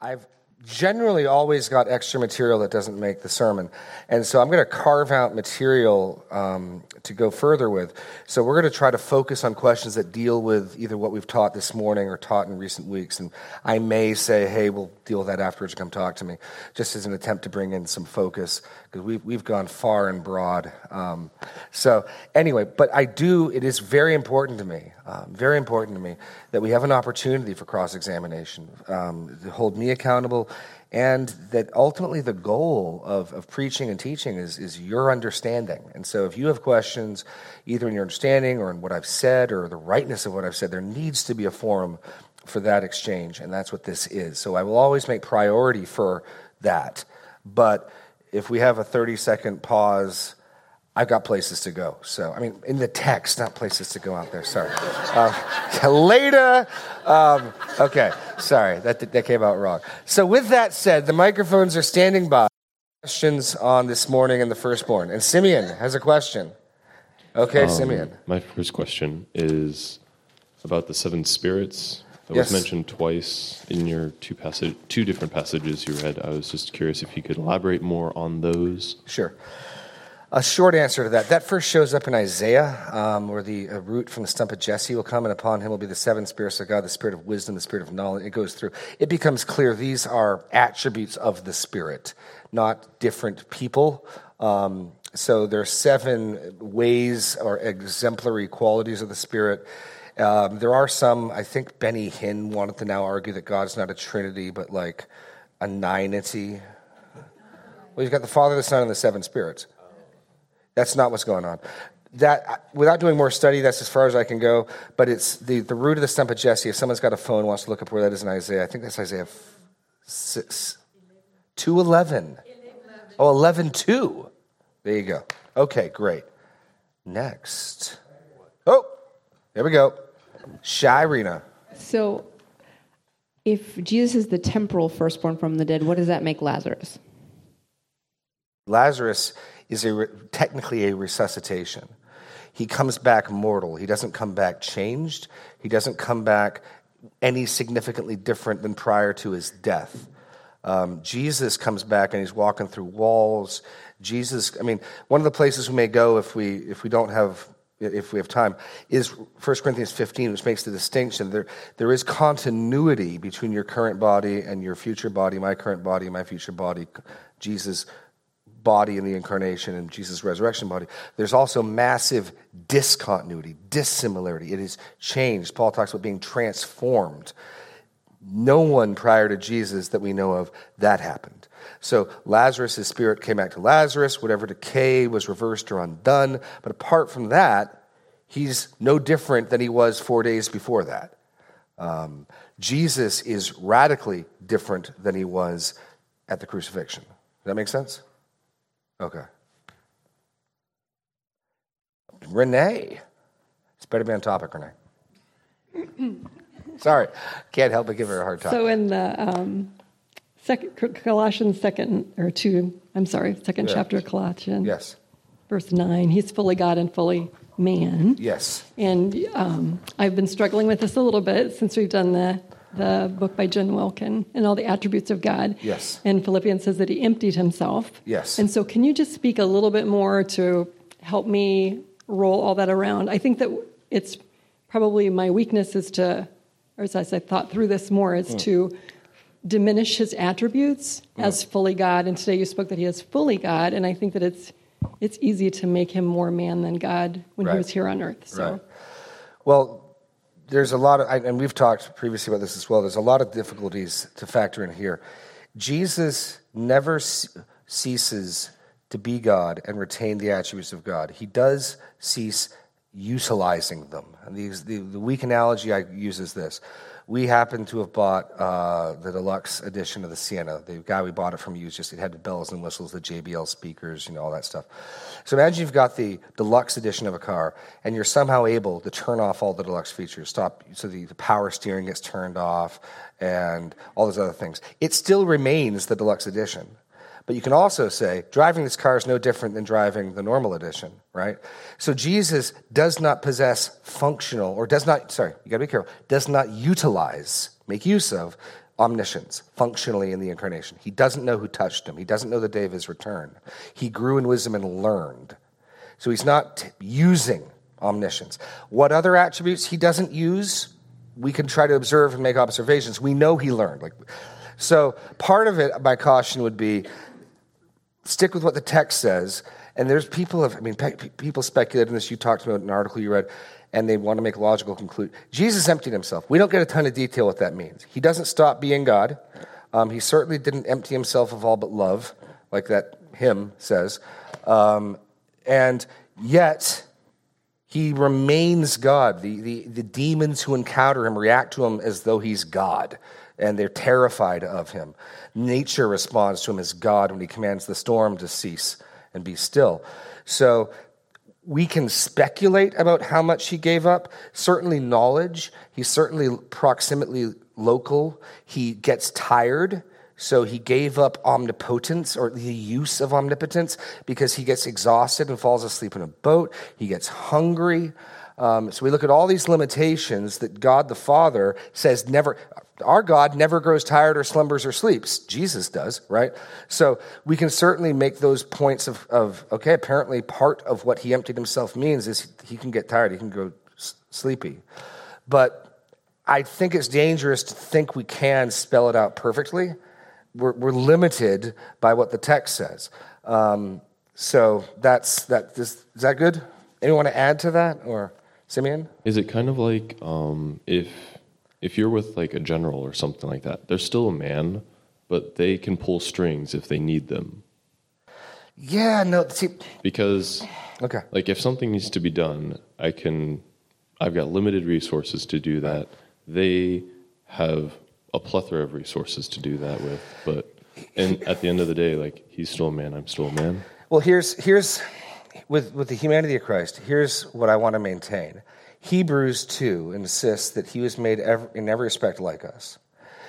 I've generally always got extra material that doesn't make the sermon. And so I'm going to carve out material um, to go further with. So we're going to try to focus on questions that deal with either what we've taught this morning or taught in recent weeks. And I may say, hey, we'll deal with that afterwards. Come talk to me, just as an attempt to bring in some focus because we've, we've gone far and broad. Um, so anyway, but I do, it is very important to me, um, very important to me that we have an opportunity for cross examination, um, to hold me accountable and that ultimately the goal of, of preaching and teaching is, is your understanding. And so if you have questions, either in your understanding or in what I've said or the rightness of what I've said, there needs to be a forum for that exchange, and that's what this is. So I will always make priority for that. But if we have a 30 second pause, I've got places to go. So, I mean, in the text, not places to go out there. Sorry. Uh, later. Um, okay. Sorry. That, that came out wrong. So, with that said, the microphones are standing by. Questions on this morning and the firstborn. And Simeon has a question. Okay, um, Simeon. My first question is about the seven spirits that yes. was mentioned twice in your two passage, two different passages you read. I was just curious if you could elaborate more on those. Sure. A short answer to that. That first shows up in Isaiah, um, where the root from the stump of Jesse will come, and upon him will be the seven spirits of God, the spirit of wisdom, the spirit of knowledge. It goes through. It becomes clear these are attributes of the Spirit, not different people. Um, so there are seven ways or exemplary qualities of the Spirit. Um, there are some, I think Benny Hinn wanted to now argue that God's not a trinity, but like a ninety. Well, you've got the Father, the Son, and the seven spirits. That's not what's going on. That, without doing more study, that's as far as I can go. But it's the, the root of the stump of Jesse. If someone's got a phone, wants to look up where that is in Isaiah, I think that's Isaiah 6, 211. Oh, 11 2. There you go. Okay, great. Next. Oh, there we go. Shirena. So, if Jesus is the temporal firstborn from the dead, what does that make Lazarus? Lazarus is a, technically a resuscitation. He comes back mortal. He doesn't come back changed. He doesn't come back any significantly different than prior to his death. Um, Jesus comes back and he's walking through walls. Jesus, I mean, one of the places we may go if we if we don't have if we have time is 1 Corinthians 15, which makes the distinction. There, there is continuity between your current body and your future body, my current body, my future body. Jesus body in the incarnation and Jesus' resurrection body, there's also massive discontinuity, dissimilarity. It is changed. Paul talks about being transformed. No one prior to Jesus that we know of that happened. So Lazarus' spirit came back to Lazarus. Whatever decay was reversed or undone. But apart from that, he's no different than he was four days before that. Um, Jesus is radically different than he was at the crucifixion. Does that make sense? Okay. Renee. It's better be on topic, Renee. Sorry, can't help but give her a hard time. So in the um, second Colossians second or two, I'm sorry, second chapter Colossians. Yes. Verse nine, he's fully God and fully man. Yes. And um, I've been struggling with this a little bit since we've done the the book by Jen Wilkin and all the attributes of God. Yes. And Philippians says that he emptied himself. Yes. And so, can you just speak a little bit more to help me roll all that around? I think that it's probably my weakness is to, or as I thought through this more, is mm. to diminish his attributes mm. as fully God. And today you spoke that he is fully God, and I think that it's it's easy to make him more man than God when right. he was here on earth. So. Right. Well, there's a lot of, and we've talked previously about this as well, there's a lot of difficulties to factor in here. Jesus never ceases to be God and retain the attributes of God. He does cease utilizing them. And these, the, the weak analogy I use is this we happen to have bought uh, the deluxe edition of the Sienna. The guy we bought it from used just it had the bells and whistles, the JBL speakers, you know, all that stuff. So imagine you've got the deluxe edition of a car, and you're somehow able to turn off all the deluxe features, stop so the, the power steering gets turned off, and all those other things. It still remains the deluxe edition. But you can also say driving this car is no different than driving the normal edition, right? So Jesus does not possess functional, or does not, sorry, you gotta be careful, does not utilize, make use of omniscience functionally in the incarnation. He doesn't know who touched him, he doesn't know the day of his return. He grew in wisdom and learned. So he's not t- using omniscience. What other attributes he doesn't use? We can try to observe and make observations. We know he learned. Like, so part of it, my caution would be stick with what the text says. And there's people have, I mean, pe- people speculate in this. You talked about an article you read and they want to make logical conclusion. Jesus emptied himself. We don't get a ton of detail what that means. He doesn't stop being God. Um, he certainly didn't empty himself of all but love, like that hymn says. Um, and yet, he remains God. The, the, the demons who encounter him react to him as though he's God, and they're terrified of him. Nature responds to him as God when he commands the storm to cease and be still. So we can speculate about how much he gave up. Certainly, knowledge. He's certainly proximately local. He gets tired, so he gave up omnipotence or the use of omnipotence because he gets exhausted and falls asleep in a boat. He gets hungry. Um, so we look at all these limitations that God the Father says never, our God never grows tired or slumbers or sleeps. Jesus does, right? So we can certainly make those points of, of okay, apparently part of what he emptied himself means is he can get tired, he can go sleepy. But I think it's dangerous to think we can spell it out perfectly. We're, we're limited by what the text says. Um, so that's that. Is, is that good? Anyone want to add to that or? Simeon? Is it kind of like um, if if you're with like a general or something like that, they're still a man, but they can pull strings if they need them. Yeah, no, see, because okay, like if something needs to be done, I can. I've got limited resources to do that. They have a plethora of resources to do that with, but and at the end of the day, like he's still a man, I'm still a man. Well, here's here's with, with the humanity of Christ, here's what I want to maintain. Hebrews 2 insists that he was made every, in every respect like us.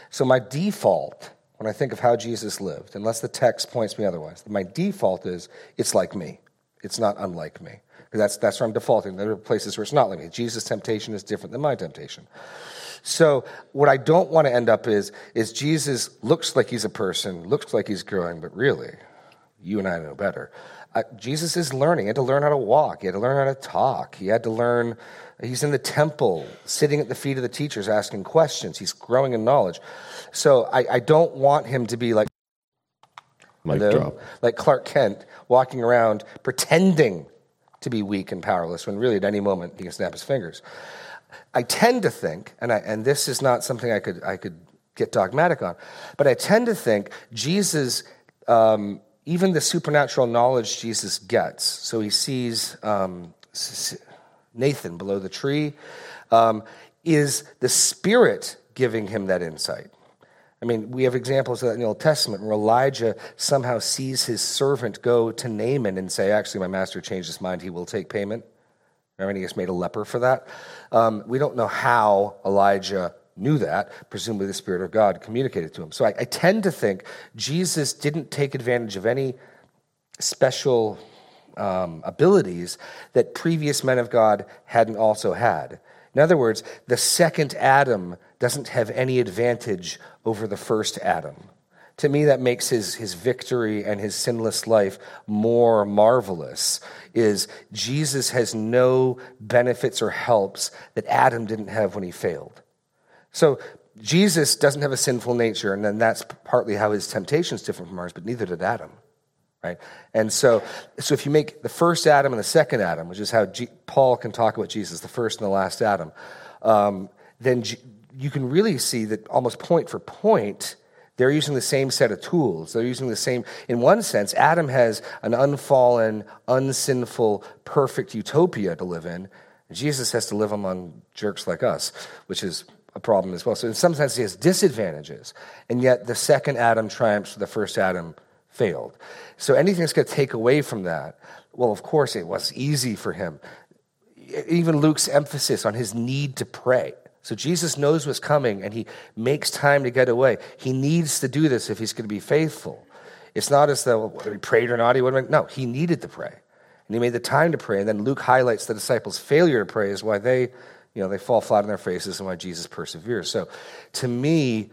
So, my default, when I think of how Jesus lived, unless the text points me otherwise, my default is it's like me. It's not unlike me. That's, that's where I'm defaulting. There are places where it's not like me. Jesus' temptation is different than my temptation. So, what I don't want to end up is, is Jesus looks like he's a person, looks like he's growing, but really, you and I know better. Uh, Jesus is learning. He had to learn how to walk. He had to learn how to talk. He had to learn. He's in the temple, sitting at the feet of the teachers, asking questions. He's growing in knowledge. So I, I don't want him to be like, drop. like Clark Kent, walking around pretending to be weak and powerless when really at any moment he can snap his fingers. I tend to think, and, I, and this is not something I could, I could get dogmatic on, but I tend to think Jesus um, even the supernatural knowledge Jesus gets. So he sees um, Nathan below the tree, um, is the Spirit giving him that insight. I mean, we have examples of that in the Old Testament where Elijah somehow sees his servant go to Naaman and say, Actually, my master changed his mind, he will take payment. Remember, he gets made a leper for that. Um, we don't know how Elijah knew that. Presumably, the Spirit of God communicated to him. So I, I tend to think Jesus didn't take advantage of any special um, abilities that previous men of God hadn't also had. In other words, the second Adam doesn't have any advantage over the first Adam. To me, that makes his, his victory and his sinless life more marvelous. Is Jesus has no benefits or helps that Adam didn't have when he failed. So Jesus doesn't have a sinful nature, and then that's partly how his temptation is different from ours, but neither did Adam. Right? And so, so if you make the first Adam and the second Adam, which is how G- Paul can talk about Jesus, the first and the last Adam, um, then G- you can really see that almost point for point, they're using the same set of tools. They're using the same, in one sense, Adam has an unfallen, unsinful, perfect utopia to live in. Jesus has to live among jerks like us, which is a problem as well. So in some sense, he has disadvantages, and yet the second Adam triumphs, the first Adam failed. So anything that's going to take away from that, well, of course, it was easy for him. Even Luke's emphasis on his need to pray. So Jesus knows what's coming, and he makes time to get away. He needs to do this if he's going to be faithful. It's not as though whether he prayed or not, he would no. He needed to pray, and he made the time to pray. And then Luke highlights the disciples' failure to pray is why they you know, they fall flat on their faces and why Jesus perseveres. So to me,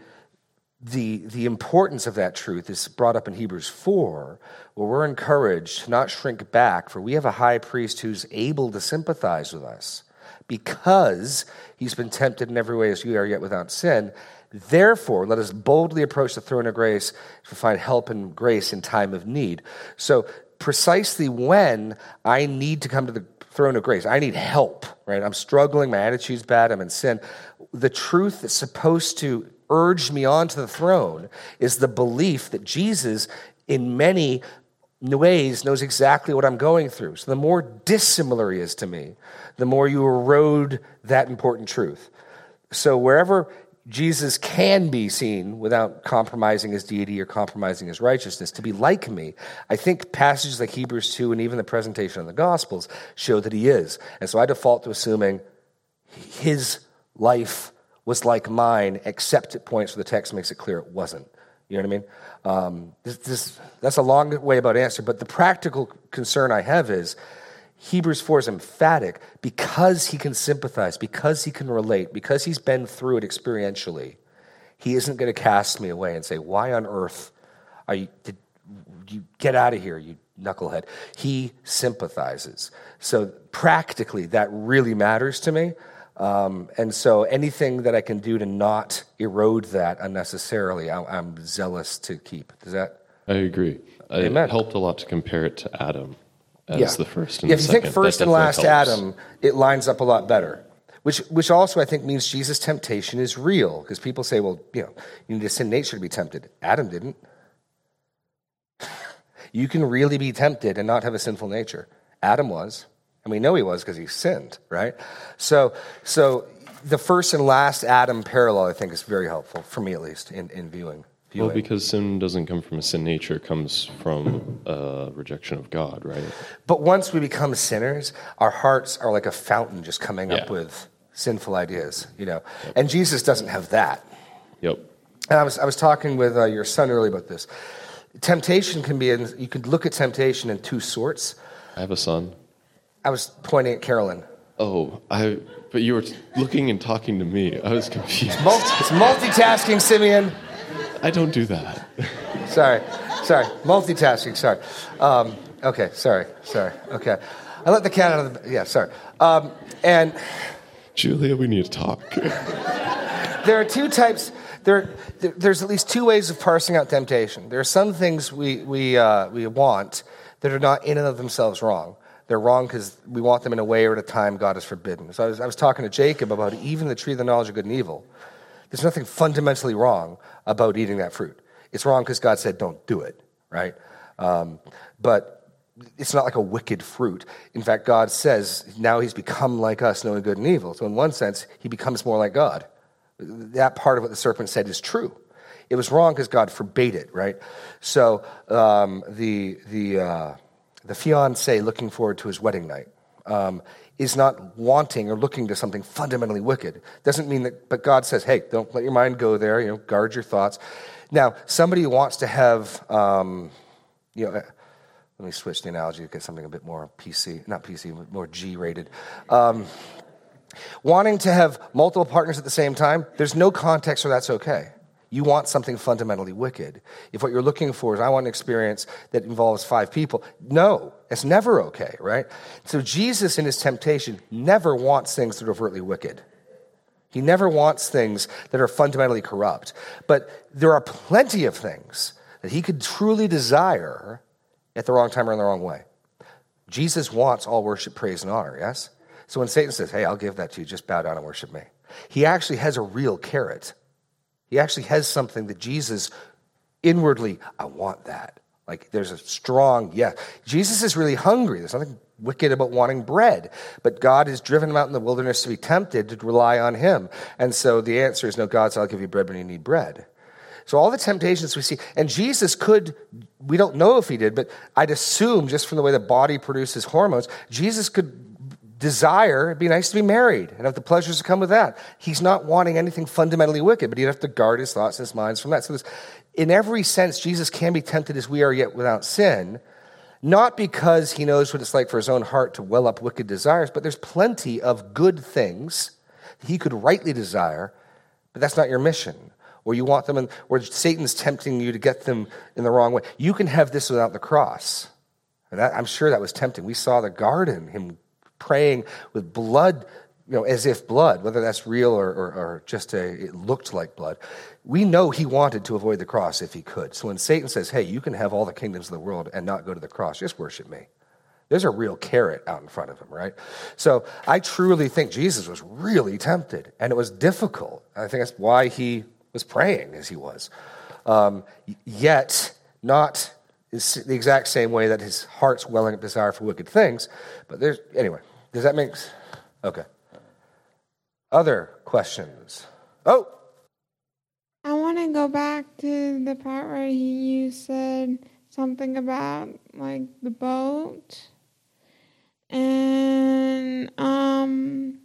the, the importance of that truth is brought up in Hebrews 4, where we're encouraged to not shrink back, for we have a high priest who's able to sympathize with us because he's been tempted in every way as we are yet without sin. Therefore, let us boldly approach the throne of grace to find help and grace in time of need. So, precisely when I need to come to the throne of grace, I need help, right? I'm struggling, my attitude's bad, I'm in sin. The truth that's supposed to urge me on to the throne is the belief that Jesus, in many ways, knows exactly what I'm going through. So the more dissimilar he is to me, the more you erode that important truth. So wherever Jesus can be seen without compromising his deity or compromising his righteousness to be like me. I think passages like Hebrews 2 and even the presentation of the Gospels show that he is. And so I default to assuming his life was like mine, except at points where the text makes it clear it wasn't. You know what I mean? Um, this, this, that's a long way about answer, but the practical concern I have is Hebrews 4 is emphatic because he can sympathize, because he can relate, because he's been through it experientially. He isn't going to cast me away and say, Why on earth are you, did you get out of here, you knucklehead? He sympathizes. So, practically, that really matters to me. Um, and so anything that I can do to not erode that unnecessarily, I, I'm zealous to keep. Does that? I agree. Amen. It helped a lot to compare it to Adam as Yeah. the first and Yeah, if you think first and last helps. Adam, it lines up a lot better. Which, which also I think means Jesus' temptation is real. Because people say, well, you know, you need a sin nature to be tempted. Adam didn't. You can really be tempted and not have a sinful nature. Adam was. And we know he was because he sinned, right? So, so the first and last Adam parallel, I think, is very helpful, for me at least, in, in viewing. Well, because sin doesn't come from a sin nature, it comes from a rejection of God, right? But once we become sinners, our hearts are like a fountain just coming up with sinful ideas, you know. And Jesus doesn't have that. Yep. And I was, I was talking with uh, your son earlier about this. Temptation can be, in, you could look at temptation in two sorts. I have a son. I was pointing at Carolyn. Oh, I. But you were looking and talking to me. I was confused. Mul- it's multitasking, Simeon. I don't do that. Sorry, sorry. Multitasking, sorry. Um, okay, sorry, sorry. Okay. I let the cat out of the, yeah, sorry. Um, and Julia, we need to talk. there are two types. There, there- there's at least two ways of parsing out temptation. There are some things we, we, uh, we want that are not in and of themselves wrong. They're wrong because we want them in a way or at a time God has forbidden. So I was, I was talking to Jacob about even the tree of the knowledge of good and evil. There's nothing fundamentally wrong about eating that fruit. It's wrong because God said don't do it, right? Um, but it's not like a wicked fruit. In fact, God says now he's become like us, knowing good and evil. So in one sense, he becomes more like God that part of what the serpent said is true. It was wrong because God forbade it, right? So um, the the uh, the fiance looking forward to his wedding night um, is not wanting or looking to something fundamentally wicked. Doesn't mean that, but God says, hey, don't let your mind go there. You know, guard your thoughts. Now, somebody who wants to have, um, you know. Let me switch the analogy to get something a bit more PC, not PC, more G rated. Um, wanting to have multiple partners at the same time, there's no context where that's okay. You want something fundamentally wicked. If what you're looking for is, I want an experience that involves five people, no, it's never okay, right? So Jesus, in his temptation, never wants things that are overtly wicked. He never wants things that are fundamentally corrupt. But there are plenty of things that he could truly desire at the wrong time or in the wrong way. Jesus wants all worship, praise, and honor, yes? So when Satan says, hey, I'll give that to you, just bow down and worship me, he actually has a real carrot. He actually has something that Jesus inwardly, I want that. Like there's a strong, yeah. Jesus is really hungry. There's nothing wicked about wanting bread, but God has driven him out in the wilderness to be tempted to rely on him. And so the answer is no, God said, I'll give you bread when you need bread. So all the temptations we see, and Jesus could, we don't know if he did, but I'd assume just from the way the body produces hormones, Jesus could desire, it'd be nice to be married and have the pleasures that come with that. He's not wanting anything fundamentally wicked, but he'd have to guard his thoughts and his minds from that. So this, in every sense, Jesus can be tempted as we are yet without sin, not because he knows what it's like for his own heart to well up wicked desires, but there's plenty of good things he could rightly desire, but that's not your mission. or you want them in, or Satan's tempting you to get them in the wrong way. You can have this without the cross. And that, I'm sure that was tempting. We saw the garden, him praying with blood, you know, as if blood, whether that's real or, or, or just a, it looked like blood. We know he wanted to avoid the cross if he could. So when Satan says, hey, you can have all the kingdoms of the world and not go to the cross, just worship me. There's a real carrot out in front of him, right? So I truly think Jesus was really tempted, and it was difficult. I think that's why he was praying as he was. Um, yet, not the exact same way that his heart's welling up desire for wicked things. But there's, anyway, does that make Okay. Other questions? Oh! I want to go back to the part where he, you said something about like the boat. And um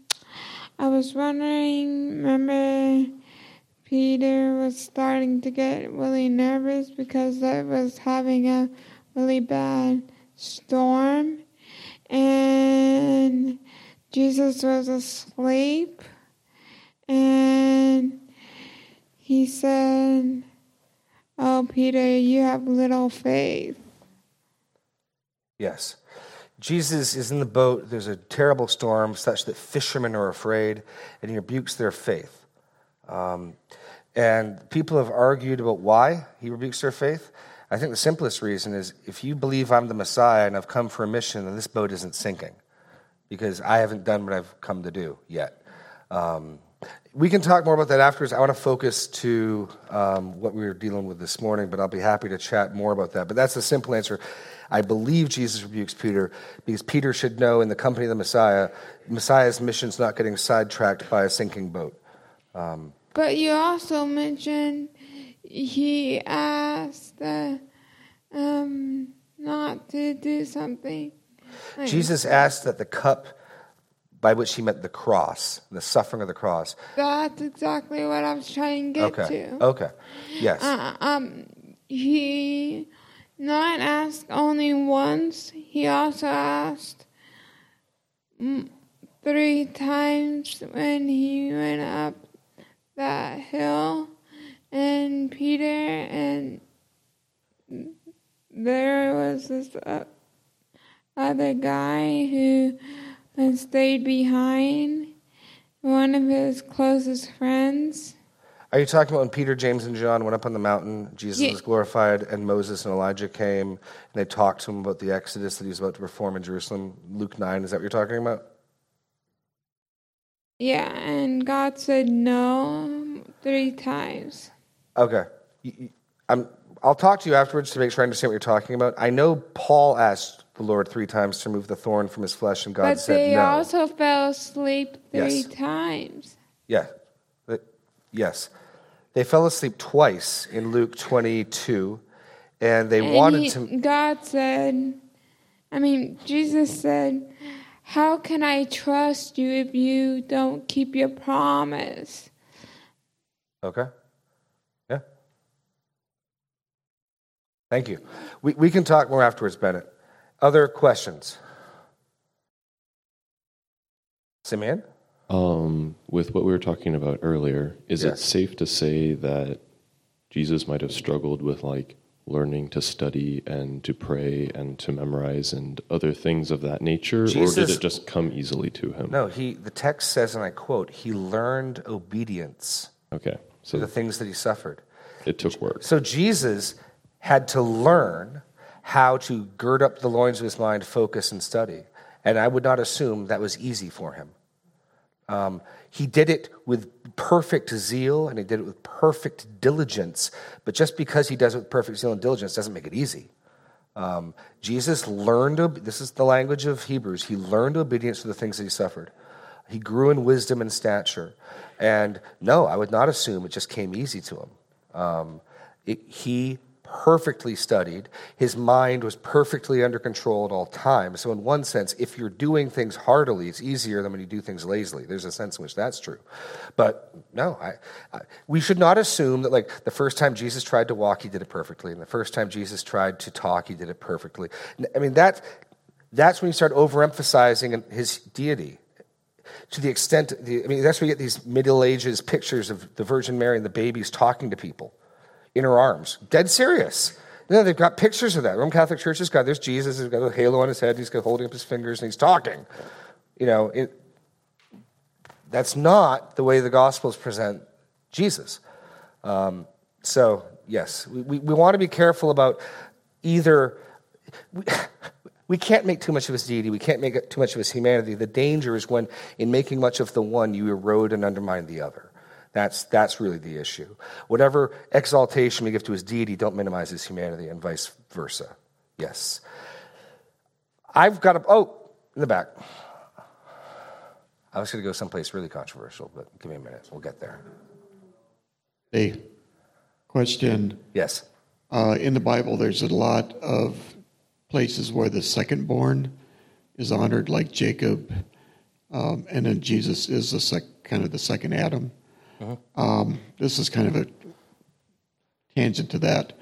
I was wondering remember Peter was starting to get really nervous because it was having a really bad storm and Jesus was asleep and he said, Oh, Peter, you have little faith. Yes. Jesus is in the boat. There's a terrible storm, such that fishermen are afraid, and he rebukes their faith. Um, and people have argued about why he rebukes their faith. I think the simplest reason is if you believe I'm the Messiah and I've come for a mission, then this boat isn't sinking because I haven't done what I've come to do yet. Um, we can talk more about that afterwards. I want to focus to um, what we were dealing with this morning, but I'll be happy to chat more about that. But that's the simple answer. I believe Jesus rebukes Peter because Peter should know in the company of the Messiah, Messiah's mission is not getting sidetracked by a sinking boat. Um, but you also mentioned he asked uh, um, not to do something. Jesus asked that the cup by which he meant the cross, the suffering of the cross. That's exactly what I was trying to get okay. to. Okay. Yes. Uh, um, he not asked only once. He also asked three times when he went up that hill, and Peter and there was this uh, other guy who and stayed behind one of his closest friends. Are you talking about when Peter, James, and John went up on the mountain? Jesus Yeah. was glorified, and Moses and Elijah came, and they talked to him about the Exodus that he was about to perform in Jerusalem. Luke 9, is that what you're talking about? Yeah, and God said no three times. Okay. I'm, I'll talk to you afterwards to make sure I understand what you're talking about. I know Paul asked the Lord three times to remove the thorn from his flesh, and God but said they no. also fell asleep three Yes. times. Yeah. But- Yes. They fell asleep twice in Luke 22, and they And wanted he- to. God said, I mean, Jesus said, How can I trust you if you don't keep your promise? Okay. Yeah. Thank you. We, we can talk more afterwards, Bennett. Other questions? Simeon? Um, with what we were talking about earlier, is Yes. it safe to say that Jesus might have struggled with like learning to study and to pray and to memorize and other things of that nature, or did it just come easily to him? No, he, the text says, and I quote, he learned obedience Okay, to the things that he suffered. it took work. So Jesus had to learn how to gird up the loins of his mind, focus, and study. And I would not assume that was easy for him. Um, he did it with perfect zeal and he did it with perfect diligence. But just because he does it with perfect zeal and diligence doesn't make it easy. Um, Jesus learned, this is the language of Hebrews, he learned obedience to the things that he suffered. He grew in wisdom and stature. And no, I would not assume it just came easy to him. Um, it, he perfectly studied. His mind was perfectly under control at all times. So, in one sense, if you're doing things heartily, it's easier than when you do things lazily. There's a sense in which that's true. But no, I, I, we should not assume that, like, the first time Jesus tried to walk, he did it perfectly. And the first time Jesus tried to talk, he did it perfectly. I mean, that, that's when you start overemphasizing his deity. to the extent, I mean, that's where you get these Middle Ages pictures of the Virgin Mary and the babies talking to people in her arms. Dead serious. You know, they've got pictures of that. Roman Catholic Church has got, there's Jesus, he's got a halo on his head, he's got holding up his fingers, and he's talking. You know, it, that's not the way the Gospels present Jesus. Um, so, yes, we, we, we want to be careful about either. We, we can't make too much of his deity. We can't make too much of his humanity. The danger is when, in making much of the one, you erode and undermine the other. That's, that's really the issue. Whatever exaltation we give to his deity, don't minimize his humanity, and vice versa. Yes. I've got a, oh, in the back. I was going to go someplace really controversial, but give me a minute. We'll get there. A question. Yes. Uh, in the Bible, there's a lot of places where the second born is honored, like Jacob, um, and then Jesus is the sec- kind of the second Adam. Um, this is kind of a tangent to that.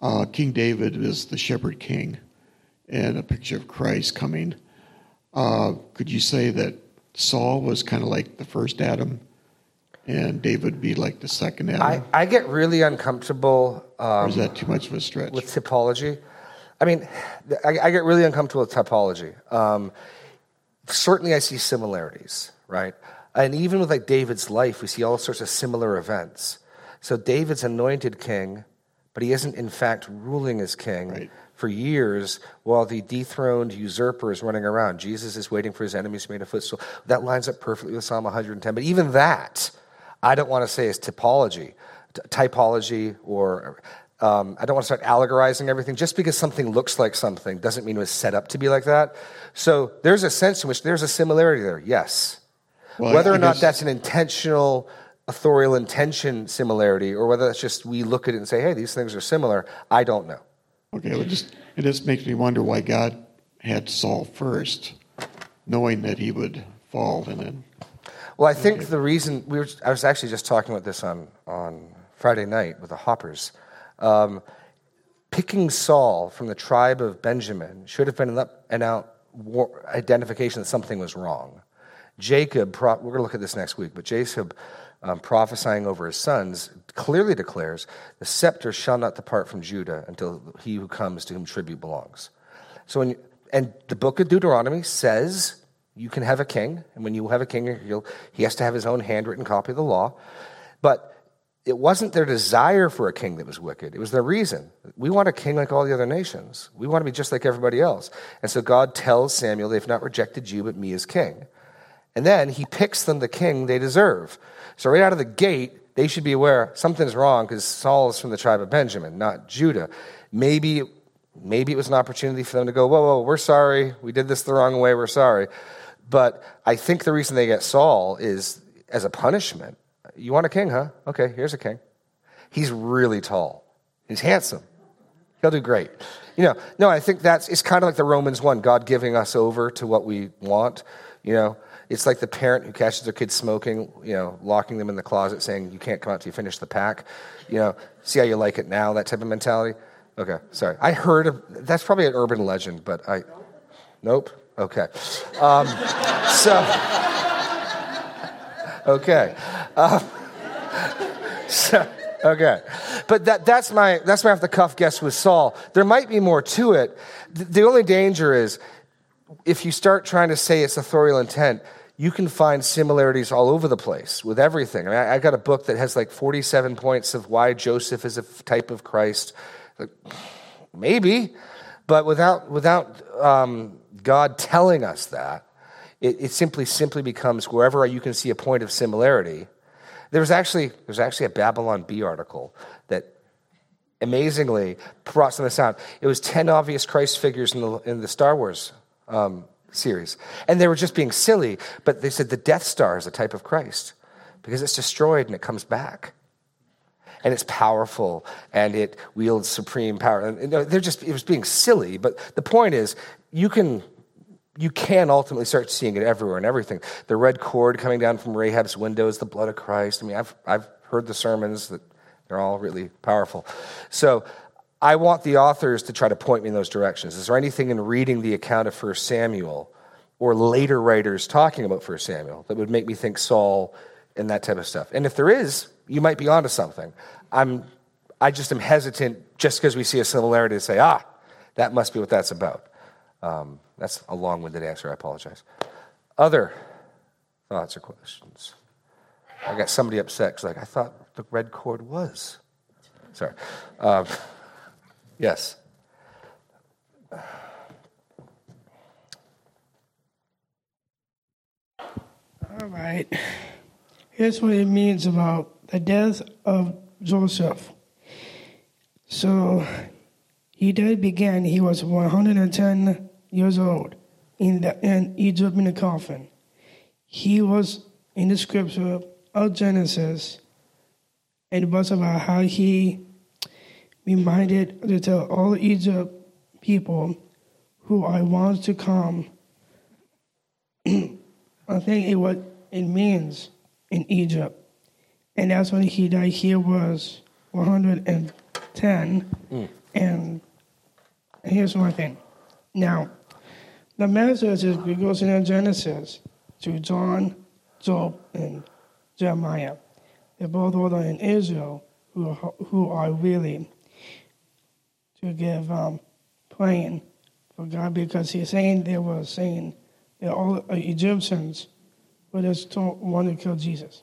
Uh, king David is the shepherd king, and a picture of Christ coming. Uh, could you say that Saul was kind of like the first Adam, and David would be like the second Adam? I, I get really uncomfortable or is um, that too much of a stretch? with typology. I mean, I, I get really uncomfortable with typology. Um, certainly, I see similarities, right? And even with like David's life, we see all sorts of similar events. So David's anointed king, but he isn't in fact ruling as king Right. for years while the dethroned usurper is running around. Jesus is waiting for his enemies to be made a footstool. That lines up perfectly with Psalm 110. But even that, I don't want to say is typology, t- typology, or um, I don't want to start allegorizing everything. Just because something looks like something doesn't mean it was set up to be like that. So there's a sense in which there's a similarity there, yes. Well, whether I or not guess- that's an intentional authorial intention similarity or whether that's just we look at it and say, hey, these things are similar, I don't know. Okay, well, just it just makes me wonder why God had Saul first, knowing that he would fall, and then Well, I think the reason we were, I was actually just talking about this on, on Friday night with the Hoppers. Um, picking Saul from the tribe of Benjamin should have been an up and out war, identification that something was wrong. Jacob, we're going to look at this next week, but Jacob um, prophesying over his sons clearly declares the scepter shall not depart from Judah until he who comes to whom tribute belongs. So, when and the book of Deuteronomy says you can have a king, and when you have a king, he has to have his own handwritten copy of the law. But it wasn't their desire for a king that was wicked. It was their reason. We want a king like all the other nations. We want to be just like everybody else. And so God tells Samuel, they've not rejected you, but me as king. And then he picks them the king they deserve. So right out of the gate, they should be aware something's wrong because Saul is from the tribe of Benjamin, not Judah. Maybe, maybe it was an opportunity for them to go, whoa, whoa, we're sorry. We did this the wrong way. We're sorry. But I think the reason they get Saul is as a punishment. You want a king, huh? Okay, here's a king. He's really tall. He's handsome. He'll do great. You know, no, I think that's it's kind of like the Romans one, God giving us over to what we want. You know, it's like the parent who catches their kid smoking, you know, locking them in the closet, saying you can't come out till you finish the pack. You know, see how you like it now, that type of mentality. Okay, sorry. I heard of that's probably an urban legend, but I nope. Okay. Um, so okay. Um, so, okay. But that, that's my that's my off the cuff guess with Saul. There might be more to it. The, the only danger is if you start trying to say it's authorial intent, you can find similarities all over the place with everything. I, mean, I, I got a book that has like 47 points of why Joseph is a f- type of Christ. Like, maybe, but without without um, God telling us that, it, it simply simply becomes wherever you can see a point of similarity. There's actually there's actually a Babylon Bee article that amazingly brought some of this out. It was 10 obvious Christ figures in the, in the Star Wars um, series. And they were just being silly, but they said the Death Star is a type of Christ because it's destroyed and it comes back. And it's powerful and it wields supreme power. And they're just, it was being silly, but the point is, you can. You can ultimately start seeing it everywhere and everything. The red cord coming down from Rahab's windows, the blood of Christ. I mean, I've, I've heard the sermons that they're all really powerful. So I want the authors to try to point me in those directions. Is there anything in reading the account of 1 Samuel or later writers talking about 1 Samuel that would make me think Saul and that type of stuff. And if there is, you might be onto something. I'm, I just am hesitant just because we see a similarity to say, ah, that must be what that's about. Um, that's a long winded answer. I apologize. Other thoughts or questions? I got somebody upset because, like, I thought the red cord was. Sorry. Um, yes. All right. Here's what it means about the death of Joseph. So he died began, he was 110 years old in, the, in Egypt in a coffin. He was in the scripture of Genesis, and it was about how he reminded to tell all Egypt people who I want to come. I think it what it means in Egypt. And that's when he died. He was 110. Mm. And here's one thing. Now, the message is, goes in Genesis to John, Job, and Jeremiah. They both were in Israel who, who are willing to give um, praying for God because he's saying they were saying that all Egyptians were just want to kill Jesus.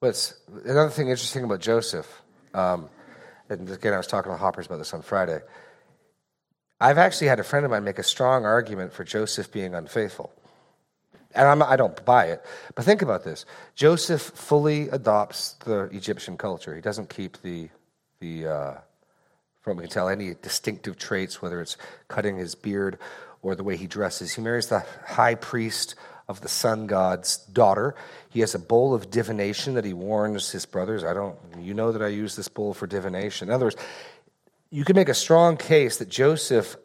What's another thing interesting about Joseph, um, and again, I was talking to Hoppers about this on Friday. I've actually had a friend of mine make a strong argument for Joseph being unfaithful. And I'm, I do not buy it. But think about this Joseph fully adopts the Egyptian culture. He doesn't keep the, the uh, from what we can tell, any distinctive traits, whether it's cutting his beard or the way he dresses. He marries the high priest of the sun god's daughter. He has a bowl of divination that he warns his brothers. I don't, you know that I use this bowl for divination. In other words, you can make a strong case that Joseph,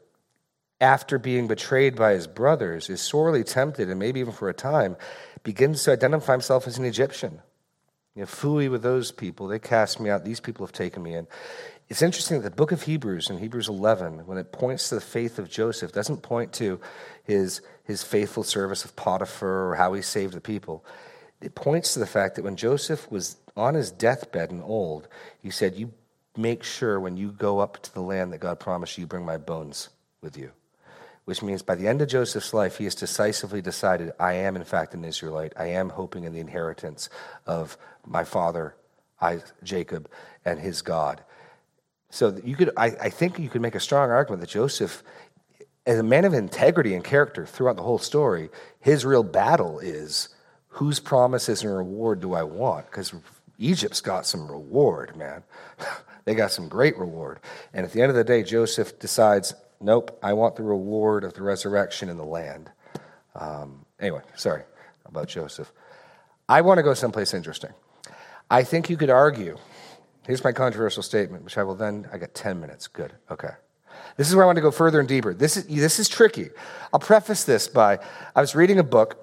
after being betrayed by his brothers, is sorely tempted, and maybe even for a time, begins to identify himself as an Egyptian. You know, fooey with those people. They cast me out. These people have taken me in. It's interesting that the book of Hebrews, in Hebrews 11, when it points to the faith of Joseph, doesn't point to his, his faithful service of Potiphar or how he saved the people. It points to the fact that when Joseph was on his deathbed and old, he said, You make sure when you go up to the land that God promised you, bring my bones with you. Which means by the end of Joseph's life, he has decisively decided, I am in fact an Israelite. I am hoping in the inheritance of my father, Jacob, and his God. So you could, I, I think you could make a strong argument that Joseph, as a man of integrity and character throughout the whole story, his real battle is whose promises and reward do I want? Because Egypt's got some reward, man. they got some great reward. And at the end of the day, Joseph decides, nope, I want the reward of the resurrection in the land. Um, anyway, sorry about Joseph. I want to go someplace interesting. I think you could argue. Here's my controversial statement, which I will then. I got 10 minutes. Good. Okay. This is where I want to go further and deeper. This is, this is tricky. I'll preface this by I was reading a book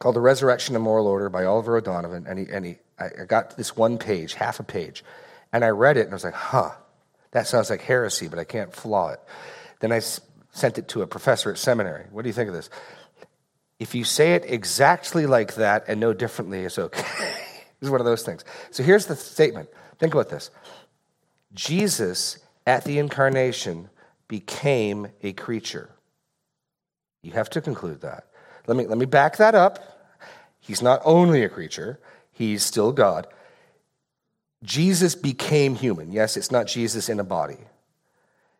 called The Resurrection of Moral Order by Oliver O'Donovan, and, he, and he, I got this one page, half a page, and I read it and I was like, huh, that sounds like heresy, but I can't flaw it. Then I sent it to a professor at seminary. What do you think of this? If you say it exactly like that and no differently, it's okay. this is one of those things. So here's the statement. Think about this Jesus, at the incarnation, became a creature. You have to conclude that. Let me, let me back that up. He's not only a creature, he's still God. Jesus became human. Yes, it's not Jesus in a body.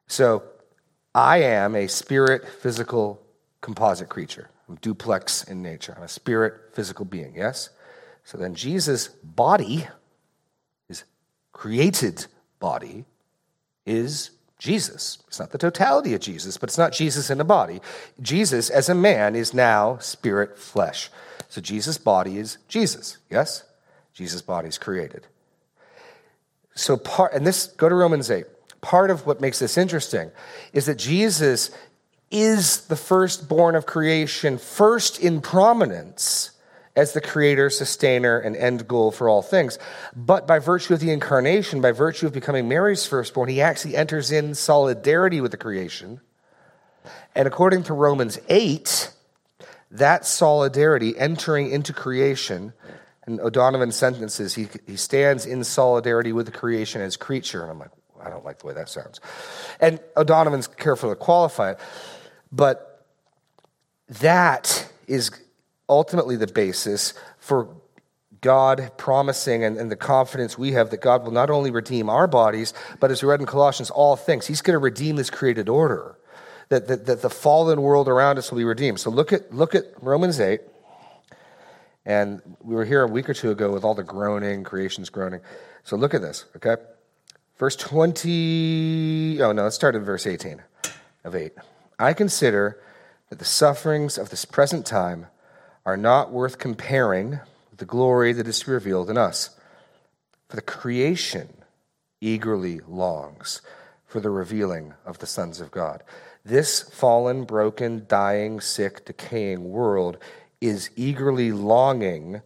So I am a spirit, physical, composite creature. I'm duplex in nature. I'm a spirit, physical being. Yes? So then Jesus' body, created body, is Jesus. It's not the totality of Jesus, but it's not Jesus in a body. Jesus, as a man, is now spirit, flesh. So Jesus' body is Jesus. Yes? Jesus' body is created. So part, and this, go to Romans 8. Part of what makes this interesting is that Jesus is the firstborn of creation, first in prominence as the creator, sustainer, and end goal for all things. But by virtue of the incarnation, by virtue of becoming Mary's firstborn, he actually enters in solidarity with the creation And according to Romans 8, that solidarity entering into creation, and O'Donovan sentences, he, he stands in solidarity with the creation as creature. And I'm like, I don't like the way that sounds. And O'Donovan's careful to qualify it. But that is ultimately the basis for God promising and, and, the confidence we have that God will not only redeem our bodies, but as we read in Colossians, all things. He's going to redeem this created order, that, that, that the fallen world around us will be redeemed. So look at, look at Romans 8. And we were here a week or two ago with all the groaning, creation's groaning. So look at this, okay? Verse 20, oh no, let's start at verse 18 of 8. I consider that the sufferings of this present time are not worth comparing with the glory that is revealed in us. For the creation eagerly longs for the revealing of the sons of God. This fallen, broken, dying, sick, decaying world is eagerly longing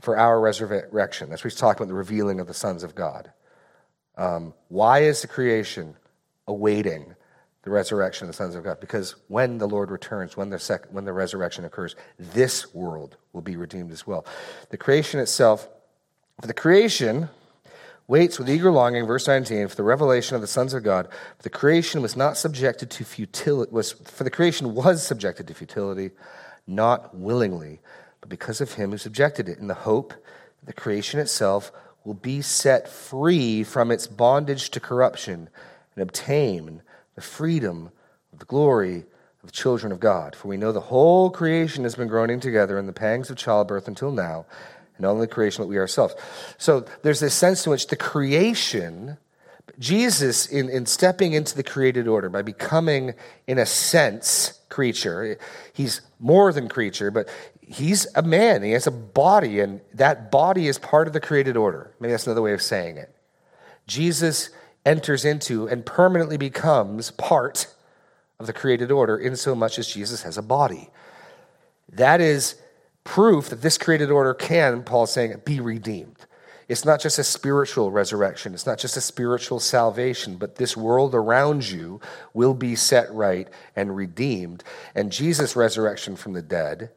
for our resurrection. That's what he's talking about the revealing of the sons of God. Um, why is the creation awaiting the resurrection of the sons of God? Because when the Lord returns, when the, sec- when the resurrection occurs, this world will be redeemed as well. The creation itself, for the creation waits with eager longing, verse 19, for the revelation of the sons of God. For the creation was not subjected to futility, was, for the creation was subjected to futility, not willingly, but because of him who subjected it, in the hope that the creation itself will be set free from its bondage to corruption and obtain the freedom of the glory of the children of God. For we know the whole creation has been groaning together in the pangs of childbirth until now, and only the creation but we ourselves. So there's this sense in which the creation, Jesus, in, in stepping into the created order, by becoming, in a sense, creature, he's more than creature, but he's a man. He has a body, and that body is part of the created order. Maybe that's another way of saying it. Jesus enters into and permanently becomes part of the created order in so much as Jesus has a body. That is proof that this created order can, Paul's saying, be redeemed. It's not just a spiritual resurrection, it's not just a spiritual salvation, but this world around you will be set right and redeemed. And Jesus' resurrection from the dead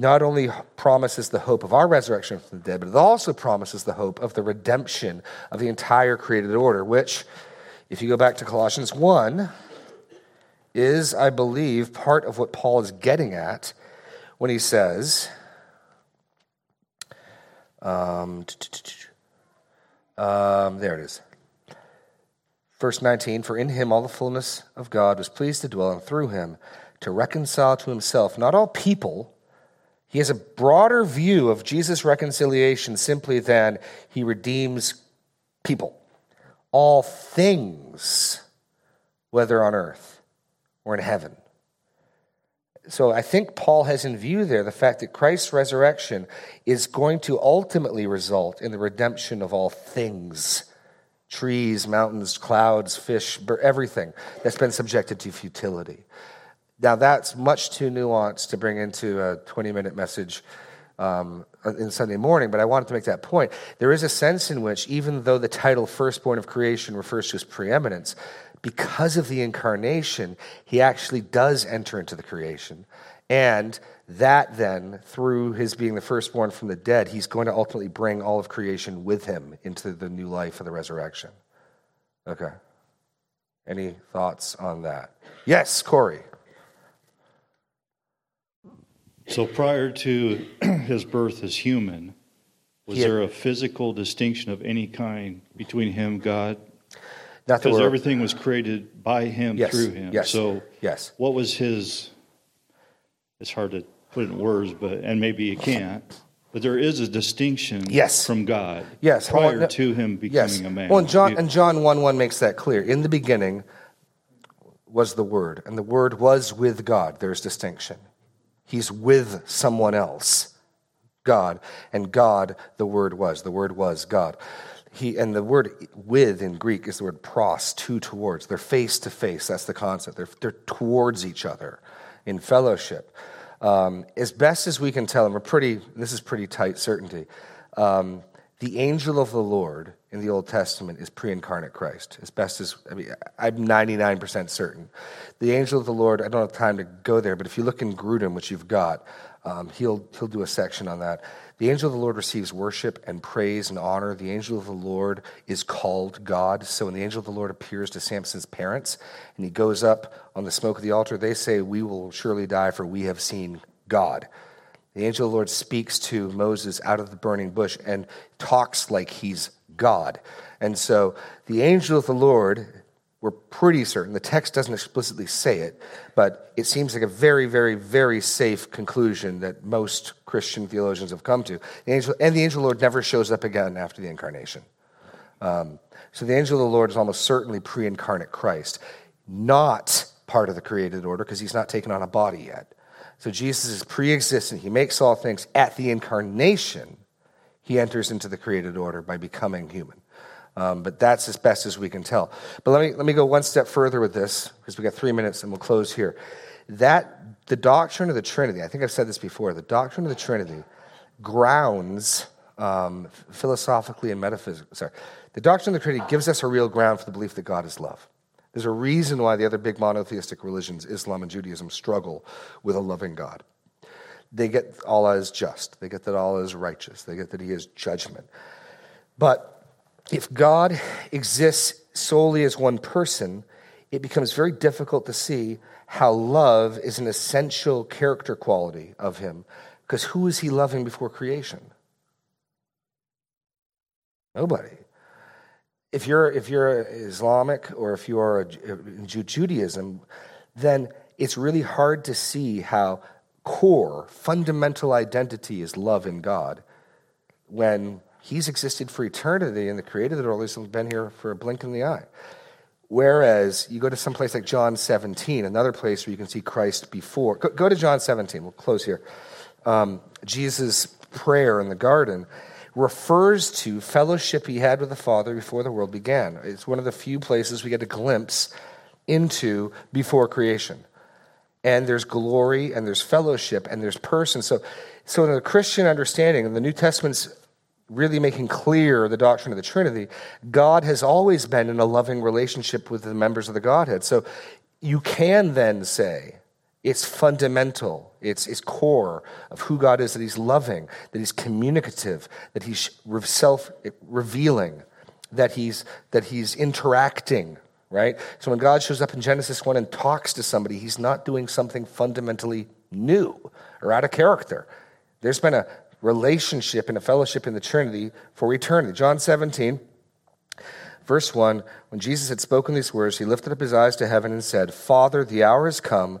not only promises the hope of our resurrection from the dead, but it also promises the hope of the redemption of the entire created order, which, if you go back to Colossians 1, is, I believe, part of what Paul is getting at when he says, um, um, there it is. Verse 19, for in him all the fullness of God was pleased to dwell, and through him to reconcile to himself not all people he has a broader view of Jesus' reconciliation simply than he redeems people. All things, whether on earth or in heaven. So I think Paul has in view there the fact that Christ's resurrection is going to ultimately result in the redemption of all things trees, mountains, clouds, fish, everything that's been subjected to futility. Now, that's much too nuanced to bring into a 20 minute message um, in Sunday morning, but I wanted to make that point. There is a sense in which, even though the title firstborn of creation refers to his preeminence, because of the incarnation, he actually does enter into the creation. And that then, through his being the firstborn from the dead, he's going to ultimately bring all of creation with him into the new life of the resurrection. Okay. Any thoughts on that? Yes, Corey. So prior to his birth as human, was had, there a physical distinction of any kind between him, God? Because everything was created by him yes, through him. Yes. So yes. what was his it's hard to put it in words, but and maybe you can't. But there is a distinction yes. from God yes. prior well, to him becoming yes. a man. Well, and John, and John 1 1 makes that clear. In the beginning was the Word, and the Word was with God. There's distinction. He's with someone else, God, and God, the Word was. The Word was God. He, and the word with in Greek is the word pros, two towards. They're face to face. That's the concept. They're, they're towards each other in fellowship. Um, as best as we can tell, and we're pretty, this is pretty tight certainty. Um, the angel of the Lord in the Old Testament is pre incarnate Christ, as best as, I mean, I'm 99% certain. The angel of the Lord, I don't have time to go there, but if you look in Grudem, which you've got, um, he'll, he'll do a section on that. The angel of the Lord receives worship and praise and honor. The angel of the Lord is called God. So when the angel of the Lord appears to Samson's parents and he goes up on the smoke of the altar, they say, We will surely die, for we have seen God. The angel of the Lord speaks to Moses out of the burning bush and talks like he's God. And so the angel of the Lord, we're pretty certain, the text doesn't explicitly say it, but it seems like a very, very, very safe conclusion that most Christian theologians have come to. The angel, and the angel of the Lord never shows up again after the incarnation. Um, so the angel of the Lord is almost certainly pre incarnate Christ, not part of the created order because he's not taken on a body yet. So Jesus is pre existent. He makes all things. At the incarnation, he enters into the created order by becoming human. Um, but that's as best as we can tell. But let me, let me go one step further with this, because we've got three minutes and we'll close here. That, the doctrine of the Trinity, I think I've said this before, the doctrine of the Trinity grounds um, philosophically and metaphysically. Sorry. The doctrine of the Trinity gives us a real ground for the belief that God is love. There's a reason why the other big monotheistic religions, Islam and Judaism, struggle with a loving God. They get Allah is just, they get that Allah is righteous, they get that He is judgment. But if God exists solely as one person, it becomes very difficult to see how love is an essential character quality of Him. Because who is He loving before creation? Nobody if you're if you're Islamic or if you are in Judaism, then it's really hard to see how core fundamental identity is love in God when He's existed for eternity and the creator that world has been here for a blink in the eye. Whereas you go to some place like John 17, another place where you can see Christ before. Go, go to John 17. We'll close here. Um, Jesus' prayer in the garden refers to fellowship he had with the Father before the world began. It's one of the few places we get a glimpse into before creation. And there's glory and there's fellowship and there's person. So, so in the Christian understanding, and the New Testament's really making clear the doctrine of the Trinity, God has always been in a loving relationship with the members of the Godhead. So you can then say, it's fundamental, it's, it's core of who God is that He's loving, that He's communicative, that He's self revealing, that he's, that he's interacting, right? So when God shows up in Genesis 1 and talks to somebody, He's not doing something fundamentally new or out of character. There's been a relationship and a fellowship in the Trinity for eternity. John 17, verse 1 When Jesus had spoken these words, he lifted up his eyes to heaven and said, Father, the hour has come.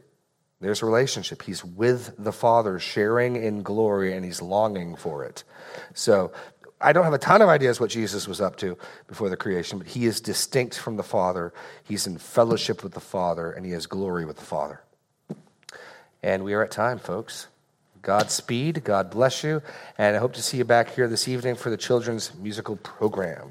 There's a relationship. He's with the Father, sharing in glory, and he's longing for it. So I don't have a ton of ideas what Jesus was up to before the creation, but he is distinct from the Father. He's in fellowship with the Father, and he has glory with the Father. And we are at time, folks. Godspeed. God bless you. And I hope to see you back here this evening for the children's musical program.